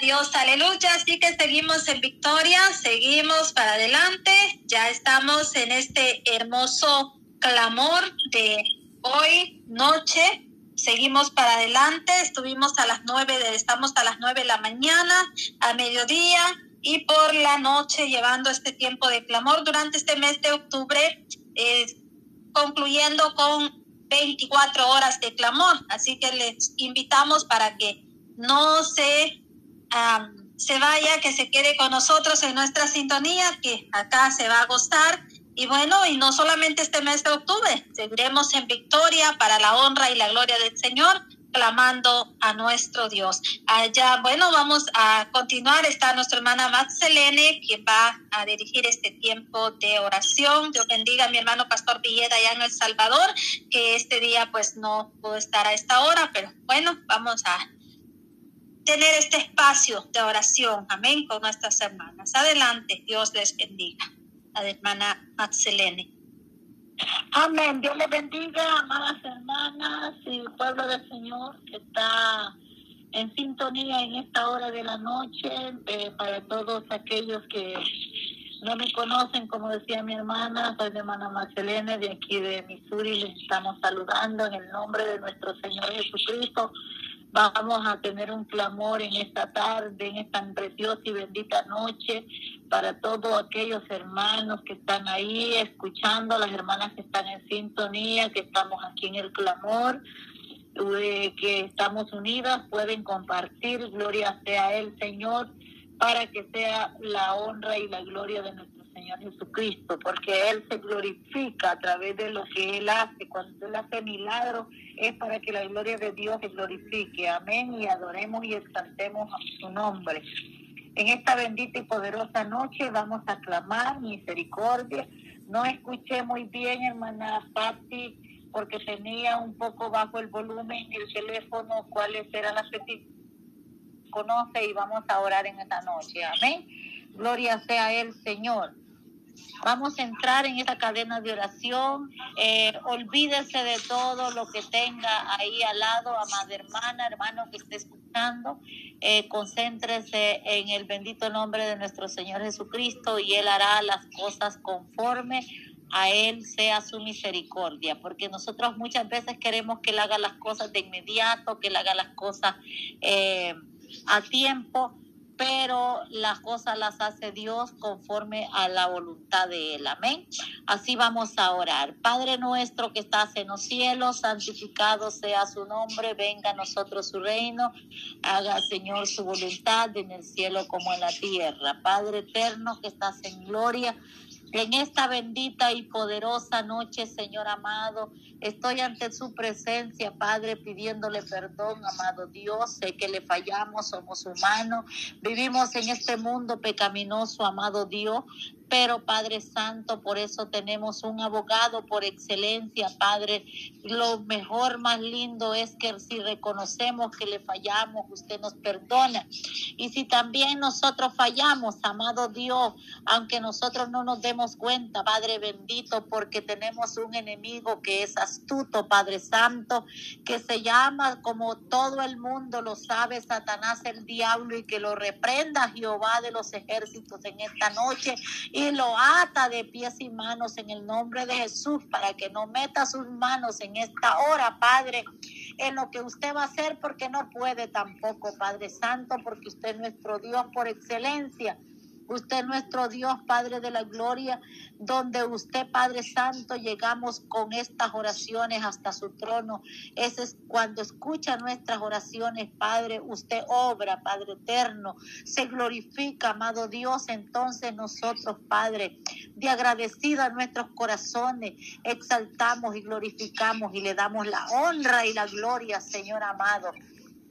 Dios, aleluya. Así que seguimos en victoria, seguimos para adelante. Ya estamos en este hermoso clamor de hoy, noche. Seguimos para adelante. Estuvimos a las nueve, de, estamos a las nueve la mañana, a mediodía y por la noche llevando este tiempo de clamor durante este mes de octubre, eh, concluyendo con 24 horas de clamor. Así que les invitamos para que no se se vaya, que se quede con nosotros en nuestra sintonía, que acá se va a gustar. Y bueno, y no solamente este mes de octubre, seguiremos en victoria para la honra y la gloria del Señor, clamando a nuestro Dios. Allá, bueno, vamos a continuar. Está nuestra hermana Max Selene, quien va a dirigir este tiempo de oración. Dios bendiga a mi hermano Pastor Villeda allá en El Salvador, que este día pues no pudo estar a esta hora, pero bueno, vamos a tener este espacio de oración, amén, con nuestras hermanas. Adelante, Dios les bendiga. La hermana Maxelene. Amén, Dios les bendiga, amadas hermanas y pueblo del Señor que está en sintonía en esta hora de la noche, eh, para todos aquellos que no me conocen, como decía mi hermana, soy la hermana Marcelene de aquí de Missouri, les estamos saludando en el nombre de nuestro Señor Jesucristo. Vamos a tener un clamor en esta tarde, en esta preciosa y bendita noche, para todos aquellos hermanos que están ahí escuchando, las hermanas que están en sintonía, que estamos aquí en el clamor, eh, que estamos unidas, pueden compartir, gloria sea el Señor, para que sea la honra y la gloria de nuestro Señor Jesucristo, porque Él se glorifica a través de lo que Él hace. Cuando Él hace milagros es para que la gloria de Dios se glorifique. Amén. Y adoremos y exaltemos su nombre. En esta bendita y poderosa noche vamos a clamar misericordia. No escuché muy bien, hermana Patti, porque tenía un poco bajo el volumen del teléfono cuáles eran las peticiones. Conoce y vamos a orar en esta noche. Amén. Gloria sea el Señor. Vamos a entrar en esa cadena de oración. Eh, olvídese de todo lo que tenga ahí al lado, amada hermana, hermano que esté escuchando. Eh, concéntrese en el bendito nombre de nuestro Señor Jesucristo y Él hará las cosas conforme a Él sea su misericordia, porque nosotros muchas veces queremos que Él haga las cosas de inmediato, que Él haga las cosas eh, a tiempo, pero las cosas las hace Dios conforme a la voluntad de Él. Amén. Así vamos a orar. Padre nuestro que estás en los cielos, santificado sea su nombre, venga a nosotros su reino, haga Señor su voluntad en el cielo como en la tierra. Padre eterno que estás en gloria, en esta bendita y poderosa noche, Señor amado, estoy ante su presencia, Padre, pidiéndole perdón, amado Dios. Sé que le fallamos, somos humanos, vivimos en este mundo pecaminoso, amado Dios, pero Padre Santo, por eso tenemos un abogado por excelencia, Padre. Lo mejor, más lindo es que si reconocemos que le fallamos, usted nos perdona. Y si también nosotros fallamos, amado Dios, aunque nosotros no nos demos cuenta, Padre bendito, porque tenemos un enemigo que es astuto, Padre Santo, que se llama como todo el mundo lo sabe, Satanás el diablo, y que lo reprenda Jehová de los ejércitos en esta noche y lo ata de pies y manos en el nombre de Jesús para que no meta sus manos en esta hora, Padre, en lo que usted va a hacer porque no puede tampoco, Padre Santo, porque usted es nuestro Dios por excelencia. Usted nuestro Dios, Padre de la Gloria, donde usted, Padre Santo, llegamos con estas oraciones hasta su trono. Ese es cuando escucha nuestras oraciones, Padre, usted obra, Padre eterno, se glorifica, amado Dios. Entonces nosotros, Padre, de agradecida a nuestros corazones, exaltamos y glorificamos y le damos la honra y la gloria, Señor amado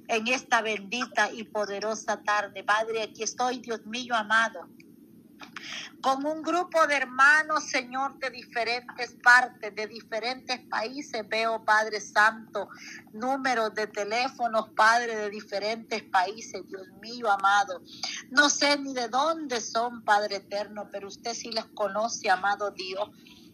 en esta bendita y poderosa tarde. Padre, aquí estoy, Dios mío amado con un grupo de hermanos, Señor, de diferentes partes, de diferentes países. Veo, Padre Santo, números de teléfonos, Padre, de diferentes países, Dios mío amado. No sé ni de dónde son, Padre eterno, pero usted sí las conoce, amado Dios.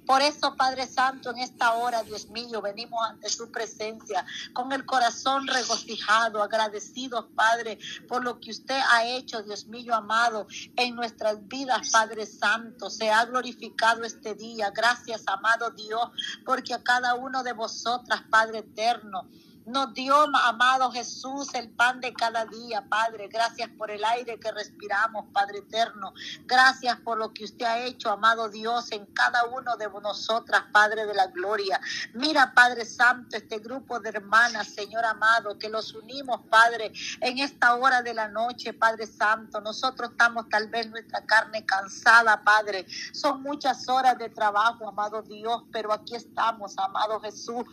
Por eso, Padre Santo, en esta hora, Dios mío, venimos ante su presencia con el corazón regocijado, agradecidos, Padre, por lo que usted ha hecho, Dios mío amado, en nuestras vidas, Padre Santo. Se ha glorificado este día. Gracias, amado Dios, porque a cada uno de vosotras, Padre eterno, nos dio, amado Jesús, el pan de cada día, Padre. Gracias por el aire que respiramos, Padre eterno. Gracias por lo que usted ha hecho, amado Dios, en cada uno de nosotras, Padre de la gloria. Mira, Padre Santo, este grupo de hermanas, Señor amado, que los unimos, Padre, en esta hora de la noche, Padre Santo. Nosotros estamos tal vez nuestra carne cansada, Padre. Son muchas horas de trabajo, amado Dios, pero aquí estamos, amado Jesús.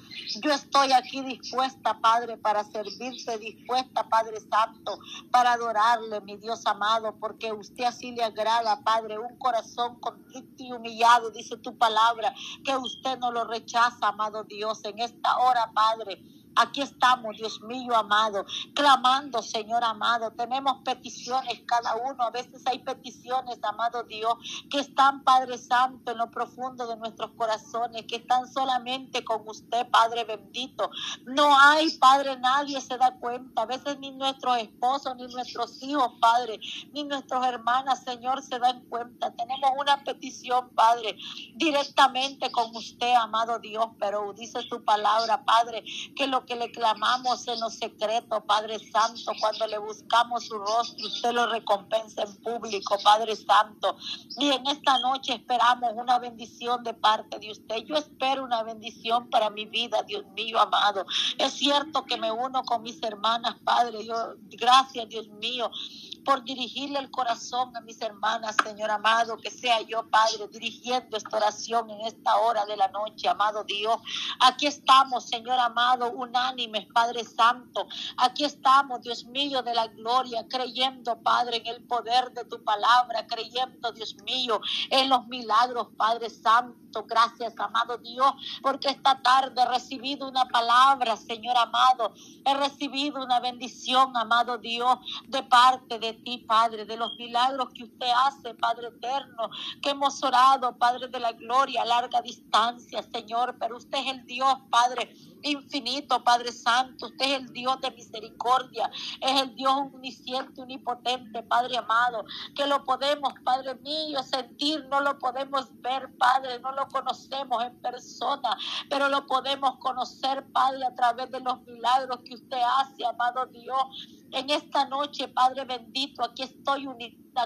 Yo estoy aquí dispuesta Padre, para servirte, dispuesta, Padre Santo, para adorarle, mi Dios amado, porque usted así le agrada, Padre, un corazón contrito y humillado, dice tu palabra, que usted no lo rechaza, amado Dios, en esta hora, Padre. Aquí estamos, Dios mío amado, clamando, Señor amado. Tenemos peticiones cada uno. A veces hay peticiones, amado Dios, que están, Padre Santo, en lo profundo de nuestros corazones, que están solamente con usted, Padre bendito. No hay, Padre, nadie se da cuenta. A veces ni nuestros esposos, ni nuestros hijos, Padre, ni nuestras hermanas, Señor, se dan cuenta. Tenemos una petición, Padre, directamente con usted, amado Dios, pero dice su palabra, Padre, que lo que le clamamos en los secretos, Padre Santo, cuando le buscamos su rostro, usted lo recompensa en público, Padre Santo. Y en esta noche esperamos una bendición de parte de usted. Yo espero una bendición para mi vida, Dios mío amado. Es cierto que me uno con mis hermanas, Padre. Yo, gracias, Dios mío por dirigirle el corazón a mis hermanas, Señor amado, que sea yo, Padre, dirigiendo esta oración en esta hora de la noche, amado Dios. Aquí estamos, Señor amado, unánimes, Padre Santo. Aquí estamos, Dios mío, de la gloria, creyendo, Padre, en el poder de tu palabra, creyendo, Dios mío, en los milagros, Padre Santo. Gracias, amado Dios, porque esta tarde he recibido una palabra, Señor amado. He recibido una bendición, amado Dios, de parte de ti, Padre, de los milagros que usted hace, Padre eterno, que hemos orado, Padre de la gloria, a larga distancia, Señor, pero usted es el Dios, Padre infinito, Padre Santo. Usted es el Dios de misericordia, es el Dios omnisciente, unipotente, Padre amado, que lo podemos, Padre mío, sentir, no lo podemos ver, Padre, no lo conocemos en persona, pero lo podemos conocer, Padre, a través de los milagros que usted hace, amado Dios. En esta noche, Padre bendito, aquí estoy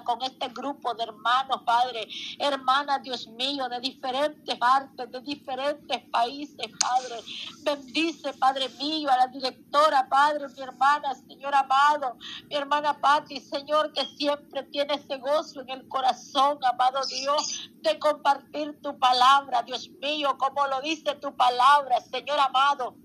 con este grupo de hermanos, Padre, hermanas, Dios mío, de diferentes partes, de diferentes países, Padre. Bendice, Padre mío, a la directora, Padre, mi hermana, Señor amado, mi hermana Patti, Señor, que siempre tiene ese gozo en el corazón, amado Dios, de compartir tu palabra, Dios mío, como lo dice tu palabra, Señor amado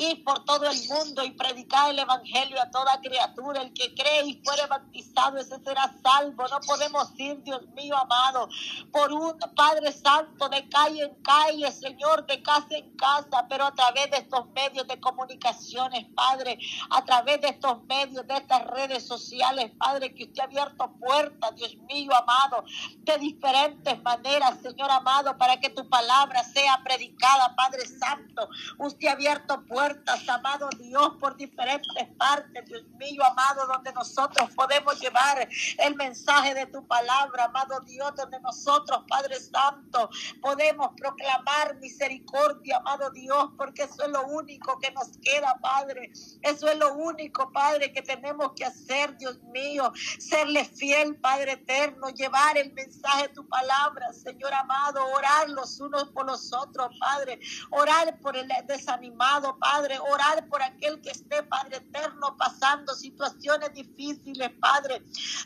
ir por todo el mundo y predicar el evangelio a toda criatura. El que cree y fuere bautizado, ese será salvo. No podemos ir, Dios mío amado, por un Padre Santo de calle en calle, Señor, de casa en casa, pero a través de estos medios de comunicaciones, Padre, a través de estos medios, de estas redes sociales, Padre, que usted ha abierto puertas, Dios mío amado, de diferentes maneras, Señor amado, para que tu palabra sea predicada, Padre Santo. Usted ha abierto puertas amado Dios, por diferentes partes, Dios mío, amado, donde nosotros podemos llevar el mensaje de tu palabra, amado Dios, donde nosotros, Padre Santo, podemos proclamar misericordia, amado Dios, porque eso es lo único que nos queda, Padre. Eso es lo único, Padre, que tenemos que hacer, Dios mío, serle fiel, Padre eterno, llevar el mensaje de tu palabra, Señor amado, orar los unos por los otros, Padre, orar por el desanimado, Padre Padre, orar por aquel que esté, Padre eterno, pasando situaciones difíciles, Padre.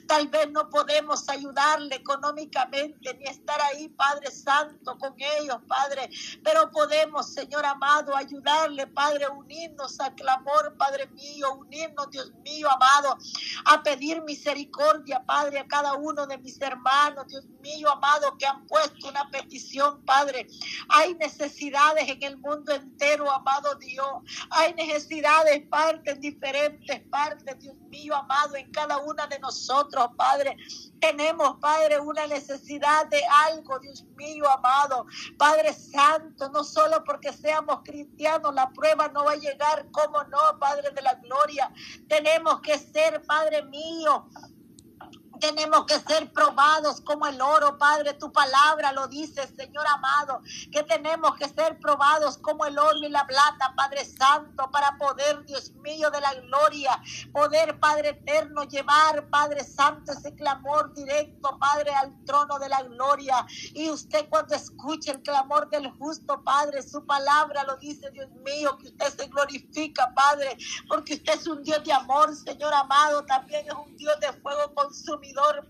Tal vez no podemos ayudarle económicamente ni estar ahí, Padre Santo, con ellos, Padre, pero podemos, Señor amado, ayudarle, Padre, unirnos a clamor, Padre mío, unirnos, Dios mío, amado, a pedir misericordia, Padre, a cada uno de mis hermanos, Dios mío, amado, que han puesto una petición, Padre. Hay necesidades en el mundo entero, amado Dios. Hay necesidades, partes, diferentes partes, Dios mío, amado, en cada una de nosotros, Padre. Tenemos, Padre, una necesidad de algo, Dios mío, amado. Padre Santo, no solo porque seamos cristianos, la prueba no va a llegar, ¿cómo no, Padre de la Gloria? Tenemos que ser, Padre mío, tenemos que ser probados como el oro, Padre. Tu palabra lo dice, Señor amado, que tenemos que ser probados como el oro y la plata, Padre Santo, para poder, Dios mío, de la gloria, poder, Padre eterno, llevar, Padre Santo, ese clamor directo, Padre, al trono de la gloria. Y usted cuando escuche el clamor del justo, Padre, su palabra lo dice, Dios mío, que usted se glorifica, Padre, porque usted es un Dios de amor, Señor amado, también es un Dios de fuego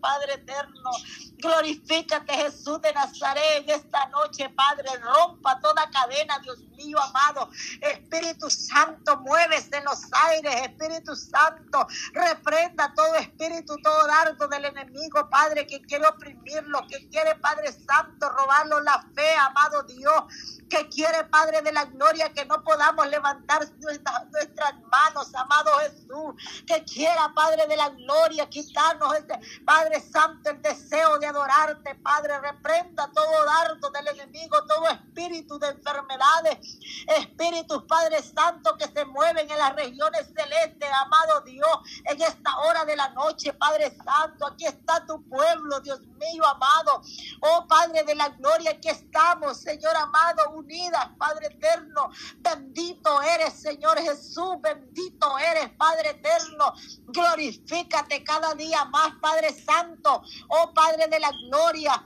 Padre eterno. Glorifícate, Jesús de Nazaret, en esta noche, Padre. Rompa toda cadena, Dios mío, amado. Espíritu Santo, muévese en los aires, Espíritu Santo. Reprenda todo espíritu, todo dardo del enemigo, Padre, que quiere oprimirlo, que quiere, Padre Santo, robarlo la fe, amado Dios que quiere, Padre de la Gloria, que no podamos levantar nuestras, nuestras manos, amado Jesús, que quiera, Padre de la Gloria, quitarnos, este, Padre Santo, el deseo de adorarte, Padre, reprenda todo dardo del enemigo, todo espíritu de enfermedades, espíritus, Padre Santo, que se mueven en las regiones celestes, amado Dios, en esta hora de la noche, Padre Santo, aquí está tu pueblo, Dios mío, amado, oh Padre de la Gloria, aquí estamos, Señor amado, unidas, Padre eterno. Bendito eres, Señor Jesús. Bendito eres, Padre eterno. Glorifícate cada día más, Padre Santo. Oh Padre de la gloria.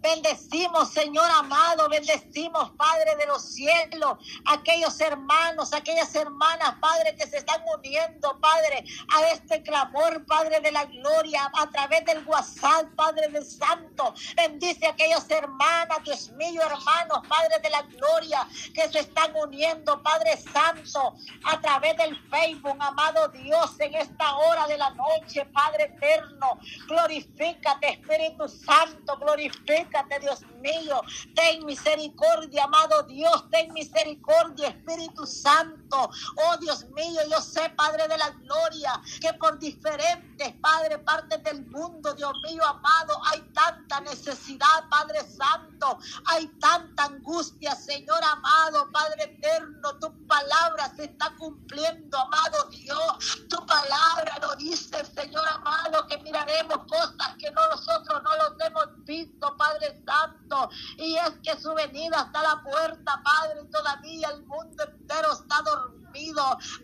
Bendecimos, Señor amado, bendecimos, Padre de los cielos, aquellos hermanos, aquellas hermanas, Padre, que se están uniendo, Padre, a este clamor, Padre de la gloria, a través del WhatsApp, Padre del Santo. Bendice a aquellos hermanas, Dios mío, hermanos, Padre de la gloria, que se están uniendo, Padre Santo, a través del Facebook, amado Dios, en esta hora de la noche, Padre eterno. Glorifícate, Espíritu Santo, glorifícate Dios mío. Ten misericordia, amado Dios. Ten misericordia, Espíritu Santo. Oh Dios mío, yo sé, Padre de la gloria, que por diferentes, Padre, partes del mundo, Dios mío, amado, hay tanta necesidad, Padre Santo. Hay tanta angustia, Señor amado, Padre eterno. Tu palabra se está cumpliendo, amado Dios. Tu palabra lo dice, Señor amado, que miraremos cosas que nosotros no los hemos visto, Padre Santo. Y es que su venida está a la puerta, Padre, todavía el mundo entero está dormido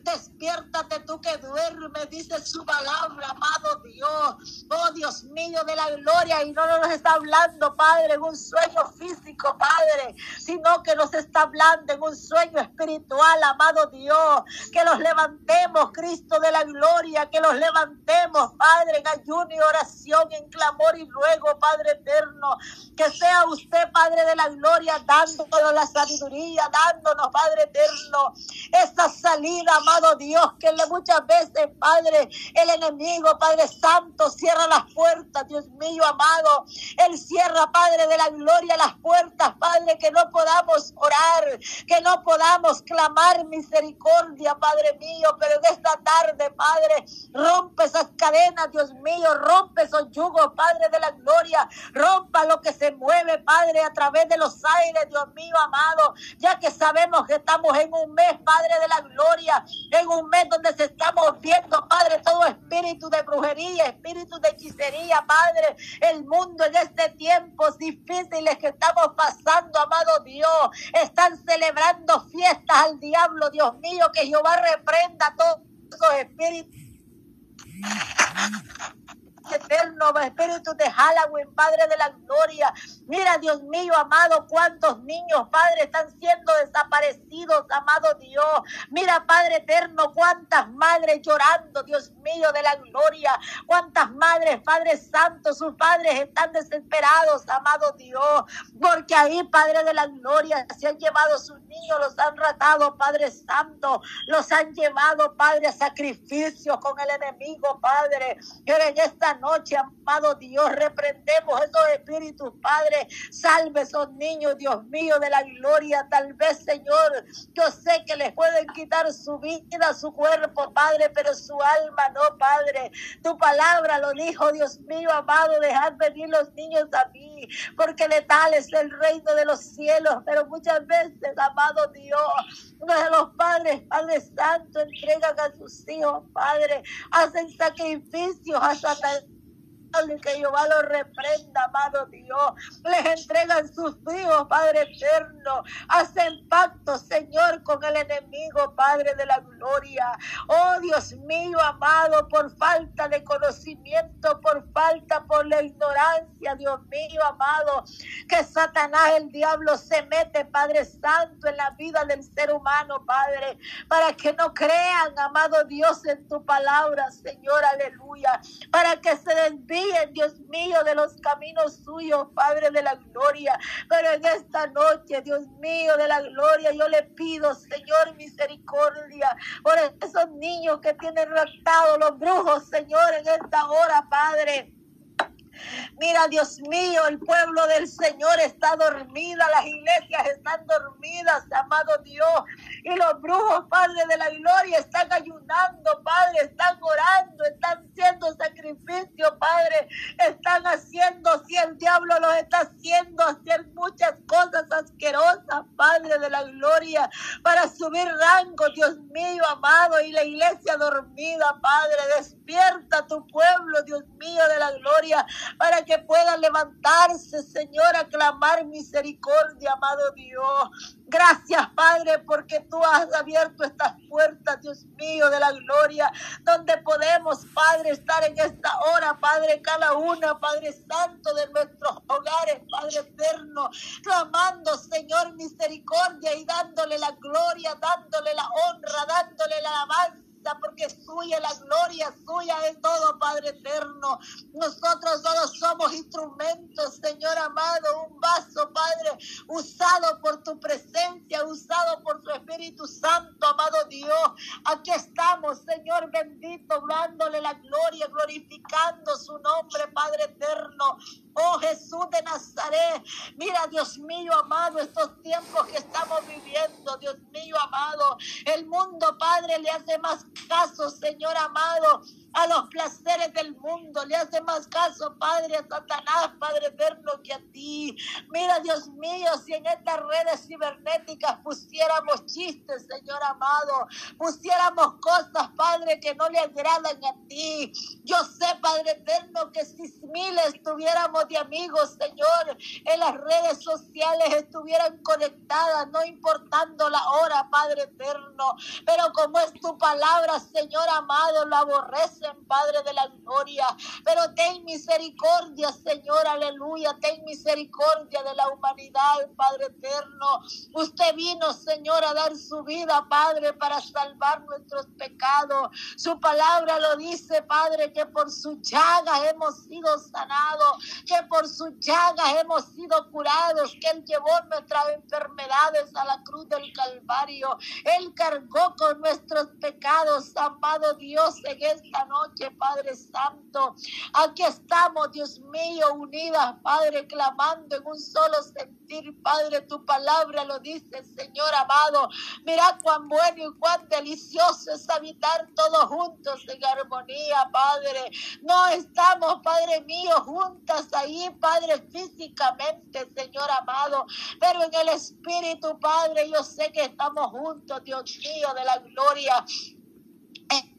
Despiértate tú que duermes, dice su palabra, amado Dios. Oh Dios mío de la gloria. Y no nos está hablando, Padre, en un sueño físico, Padre, sino que nos está hablando en un sueño espiritual, amado Dios. Que los levantemos, Cristo de la gloria, que los levantemos, Padre, en ayuno y oración, en clamor y ruego, Padre eterno. Que sea usted, Padre de la gloria, dándonos la sabiduría, dándonos, Padre eterno, esas salida, amado Dios, que muchas veces, Padre, el enemigo, Padre Santo, cierra las puertas, Dios mío, amado. Él cierra, Padre de la gloria, las puertas, Padre, que no podamos orar, que no podamos clamar misericordia, Padre mío, pero en esta tarde, Padre, rompe esas cadenas, Dios mío, rompe esos yugos, Padre de la gloria, rompa lo que se mueve, Padre, a través de los aires, Dios mío, amado, ya que sabemos que estamos en un mes, Padre de la gloria, en un mes donde se estamos viendo, Padre, todo espíritu de brujería, espíritu de hechicería, Padre, el mundo en este tiempo difíciles que estamos pasando, amado Dios, están celebrando fiestas al diablo, Dios mío, que Jehová reprenda todos esos espíritus eterno, Espíritu de Halloween, Padre de la gloria. Mira, Dios mío, amado, cuántos niños, Padre, están siendo desaparecidos, amado Dios. Mira, Padre eterno, cuántas madres llorando, Dios mío, de la gloria. Cuántas madres, Padre Santo, sus padres están desesperados, amado Dios. Porque ahí, Padre de la gloria, se han llevado sus niños, los han ratado, Padre Santo. Los han llevado, Padre, a sacrificios con el enemigo, Padre. Pero en esta noche, amado Dios. Reprendemos esos espíritus, Padre. Salve esos niños, Dios mío, de la gloria. Tal vez, Señor, yo sé que les pueden quitar su vida, su cuerpo, Padre, pero su alma no, Padre. Tu palabra lo dijo, Dios mío, amado. Dejad venir los niños a mí, porque letal es el reino de los cielos. Pero muchas veces, amado Dios, de los padres, Padre Santo, entregan a sus hijos, Padre, hacen sacrificios a Que Jehová lo reprenda, amado Dios. Les entregan sus hijos, Padre eterno. Hacen pacto, Señor, con el enemigo, Padre de la gloria. Oh Dios mío, amado, por falta de conocimiento, por falta, por la ignorancia, Dios mío, amado, que Satanás, el diablo, se mete, Padre Santo, en la vida del ser humano, Padre, para que no crean, amado Dios, en tu palabra, Señor, aleluya, para que se desvíen Dios mío, de los caminos suyos, Padre de la gloria. Pero en esta noche, Dios mío, de la gloria, yo le pido, Señor, misericordia por esos niños que tienen raptado los brujos, Señor, en esta hora, Padre. Mira, Dios mío, el pueblo del Señor está dormida, las iglesias están dormidas, amado Dios. Y los brujos, Padre de la gloria, están ayunando, Padre, están orando, están haciendo sacrificio, Padre. Están haciendo, si el diablo los está haciendo, hacer muchas cosas asquerosas, Padre de la gloria, para subir rango, Dios mío, amado. Y la iglesia dormida, Padre, despierta tu pueblo, Dios mío, de la gloria para que pueda levantarse, Señor, a clamar misericordia, amado Dios. Gracias, Padre, porque tú has abierto estas puertas, Dios mío, de la gloria, donde podemos, Padre, estar en esta hora, Padre, cada una, Padre Santo, de nuestros hogares, Padre eterno, clamando, Señor, misericordia y dándole la gloria, dándole la honra, dándole la alabanza porque suya la gloria, suya es todo, Padre eterno. Nosotros todos somos instrumentos, Señor amado, un vaso, Padre, usado por tu presencia, usado por tu Espíritu Santo, amado Dios. Aquí estamos, Señor bendito, dándole la gloria, glorificando su nombre, Padre eterno. Oh Jesús de Nazaret, mira Dios mío amado, estos tiempos que estamos viviendo, Dios mío amado, el mundo Padre le hace más caso, Señor amado, a los placeres del mundo. Le hace más caso, Padre, a Satanás, Padre eterno, que a ti. Mira, Dios mío, si en estas redes cibernéticas pusiéramos chistes, Señor amado, pusiéramos cosas, Padre, que no le agradan a ti. Yo sé, Padre eterno, que si miles tuviéramos de amigos, Señor, en las redes sociales estuvieran conectadas, no importando la hora, Padre eterno. Pero como es tu palabra, Señor amado, lo aborrece Padre de la gloria. Pero ten misericordia, Señor, aleluya. Ten misericordia de la humanidad, Padre eterno. Usted vino, Señor, a dar su vida, Padre, para salvar nuestros pecados. Su palabra lo dice, Padre, que por su llaga hemos sido sanados, que por su llaga hemos sido curados, que Él llevó nuestras enfermedades a la cruz del Calvario. Él cargó con nuestros pecados, amado Dios, en esta noche, Padre Santo. Aquí estamos, Dios mío, unidas, Padre, clamando en un solo sentir, Padre, tu palabra lo dice, Señor amado. Mira cuán bueno y cuán delicioso es habitar todos juntos en armonía, Padre. No estamos, Padre mío, juntas ahí, Padre, físicamente, Señor amado, pero en el Espíritu, Padre, yo sé que estamos juntos, Dios mío, de la gloria.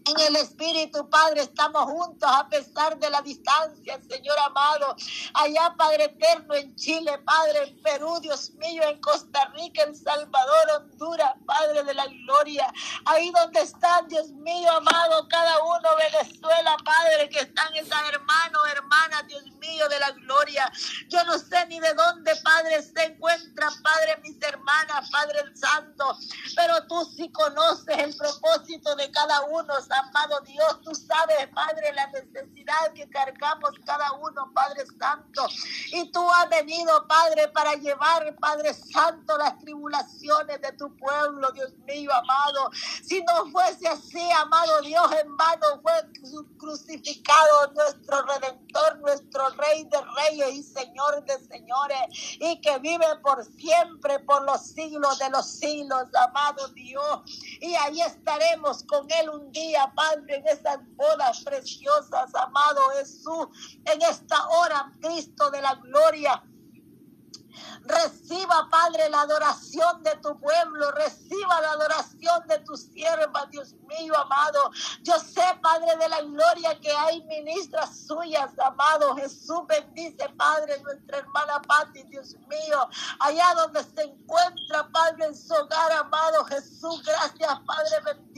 En el Espíritu, Padre, estamos juntos a pesar de la distancia, Señor amado. Allá, Padre eterno, en Chile, Padre, en Perú, Dios mío, en Costa Rica, en Salvador, Honduras, Padre de la gloria. Ahí donde están, Dios mío, amado, cada uno, Venezuela, Padre, que están esas hermanos, hermanas, Dios mío, de la gloria. Yo no sé ni de dónde, Padre, se encuentran, Padre, mis hermanas, Padre Santo, pero tú sí conoces el propósito de cada uno, amado Dios, tú sabes, Padre, la necesidad que cargamos cada uno, Padre Santo. Y tú has venido, Padre, para llevar, Padre Santo, las tribulaciones de tu pueblo, Dios mío, amado. Si no fuese así, amado Dios, en vano fue crucificado nuestro Redentor nuestro Rey de Reyes y Señor de Señores, y que vive por siempre, por los siglos de los siglos, amado Dios. Y ahí estaremos con Él un día, Padre, en esas bodas preciosas, amado Jesús, en esta hora, Cristo de la gloria. Reciba, Padre, la adoración de tu pueblo. Reciba la adoración de tu sierva, Dios mío, amado. Yo sé, Padre de la gloria, que hay ministras suyas, amado. Jesús bendice, Padre, nuestra hermana Pati, Dios mío. Allá donde se encuentra, Padre, en su hogar, amado Jesús. Gracias, Padre bendito,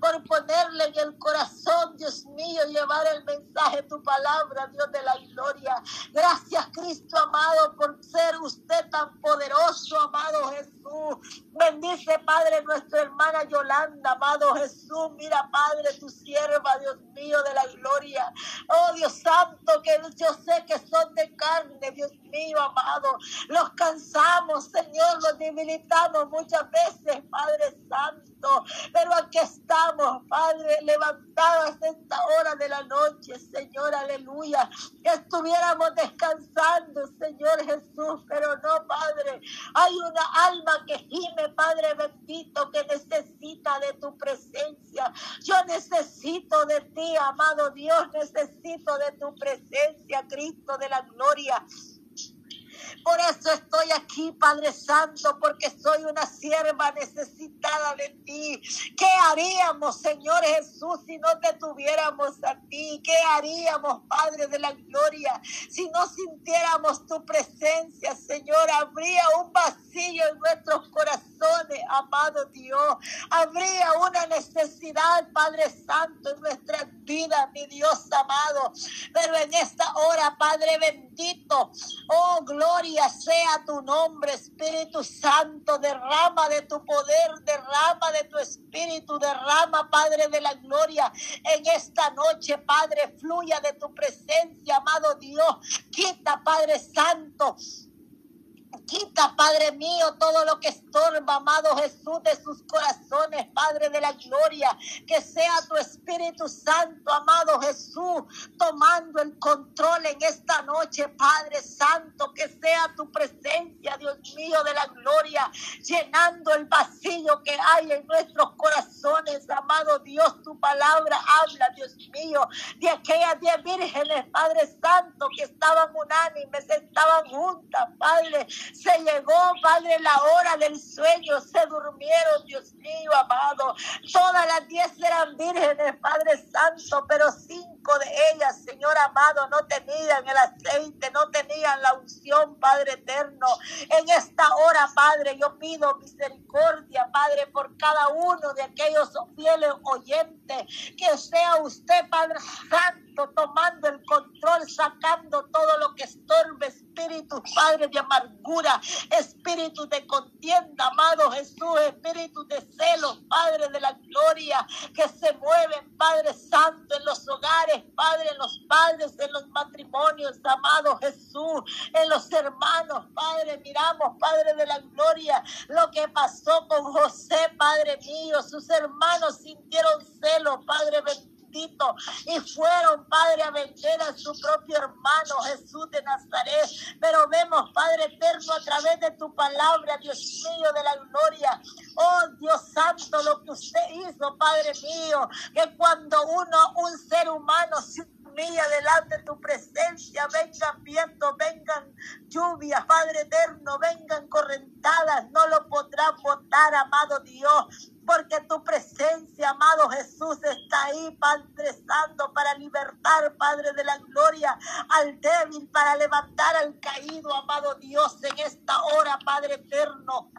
por ponerle en el corazón, Dios mío, llevar el mensaje, tu palabra, Dios de la gloria. Gracias, Cristo, amado, por ser usted tan poderoso, amado Jesús. Bendice, Padre, nuestra hermana Yolanda, amado Jesús. Mira, Padre, tu sierva, Dios mío, de la gloria. Oh, Dios Santo, que yo sé que son de carne, Dios mío, amado. Los cansamos, Señor, los debilitamos muchas veces, Padre Santo. Pero aquí estamos, Padre, levantadas esta hora de la noche, Señor, aleluya. Que estuviéramos descansando, Señor Jesús, pero no, Padre. Hay una alma que gime, Padre bendito, que necesita de tu presencia. Yo necesito de ti, amado Dios, necesito de tu presencia, Cristo de la gloria. Por eso estoy aquí, Padre Santo, porque soy una sierva necesitada de ti. ¿Qué haríamos, Señor Jesús, si no te tuviéramos a ti? ¿Qué haríamos, Padre de la Gloria, si no sintiéramos tu presencia, Señor? Habría un vacío en nuestros corazones, amado Dios. Habría una necesidad, Padre Santo, en nuestras vidas, mi Dios amado. Pero en esta hora, Padre bendito, oh gloria sea tu nombre, Espíritu Santo. Derrama de tu poder, derrama de tu Espíritu, derrama, Padre de la gloria. En esta noche, Padre, fluya de tu presencia, amado Dios. Quita, Padre Santo Quita, Padre mío, todo lo que estorba, amado Jesús, de sus corazones, Padre de la gloria. Que sea tu Espíritu Santo, amado Jesús, tomando el control en esta noche, Padre Santo. Que sea tu presencia, Dios mío, de la gloria, llenando el vacío que hay en nuestros corazones, amado Dios. Tu palabra habla, Dios mío, de aquellas diez vírgenes, Padre Santo, que estaban unánimes, estaban juntas, Padre se llegó, Padre, la hora del sueño. Se durmieron, Dios mío, amado. Todas las diez eran vírgenes, Padre Santo, pero cinco de ellas, Señor amado, no tenían el aceite, no tenían la unción, Padre eterno. En esta hora, Padre, yo pido misericordia, Padre, por cada uno de aquellos fieles oyentes. Que sea usted, Padre Santo, tomando el control, sacando todo lo que estorbe, Espíritu, Padre, de amargura, espíritu de contienda, amado Jesús, espíritu de celo, Padre de la gloria, que se mueven, Padre Santo, en los hogares, Padre, en los padres, en los matrimonios, amado Jesús, en los hermanos, Padre, miramos, Padre de la gloria, lo que pasó con José, Padre mío, sus hermanos sintieron celo, Padre bendito y fueron, Padre, a vender a su propio hermano Jesús de Nazaret. Pero vemos, Padre eterno, a través de tu palabra, Dios mío, de la gloria. Oh Dios Santo, lo que usted hizo, Padre mío, que cuando uno, un ser humano, mía delante de tu presencia. Vengan viento, vengan lluvias, Padre eterno, vengan correntadas. No lo podrán botar, amado Dios porque tu presencia, amado Jesús, está ahí, Padre Santo, para libertar, Padre de la gloria, al débil, para levantar al caído, amado Dios, en esta hora, Padre eterno.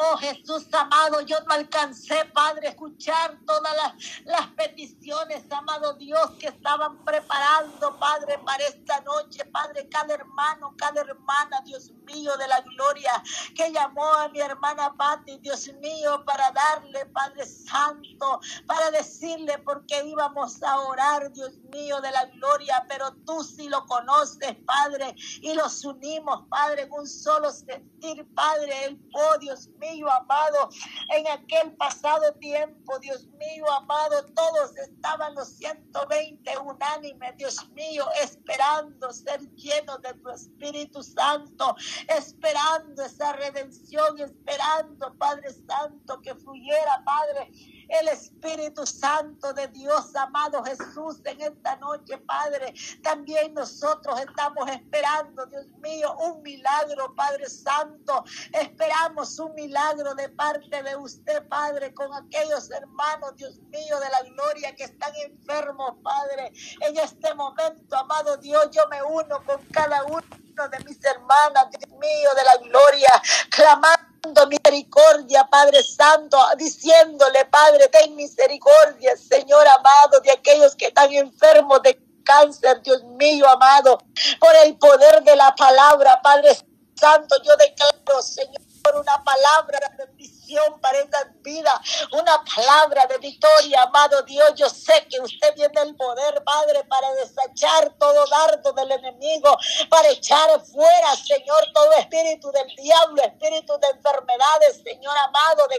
Oh Jesús amado, yo no alcancé, Padre, escuchar todas las, las peticiones, amado Dios, que estaban preparando, Padre, para esta noche. Padre, cada hermano, cada hermana, Dios mío, de la gloria, que llamó a mi hermana Patti, Dios mío, para darle, Padre Santo, para decirle por qué íbamos a orar, Dios mío, de la gloria, pero tú sí lo conoces, Padre, y los unimos, Padre, en un solo sentir, Padre, el oh Dios mío, amado, en aquel pasado tiempo, Dios mío, amado, todos estaban los 120 unánime, Dios mío, esperando ser llenos de tu Espíritu Santo, esperando esa redención, esperando, Padre Santo, que fluyera, Padre el Espíritu Santo de Dios, amado Jesús, en esta noche, Padre. También nosotros estamos esperando, Dios mío, un milagro, Padre Santo. Esperamos un milagro de parte de usted, Padre, con aquellos hermanos, Dios mío, de la gloria que están enfermos, Padre. En este momento, amado Dios, yo me uno con cada uno de mis hermanas, Dios mío, de la gloria, clamando misericordia, Padre Santo, diciéndole, Padre, ten misericordia, Señor amado, de aquellos que están enfermos de cáncer, Dios mío amado, por el poder de la palabra, Padre Santo, yo declaro, Señor, una palabra de bendición para esta vida, una palabra de victoria, amado Dios. Yo sé que usted tiene el poder, Padre, para desechar todo dardo del enemigo, para echar fuera, Señor, todo espíritu del diablo, espíritu de enfermedades, Señor amado, de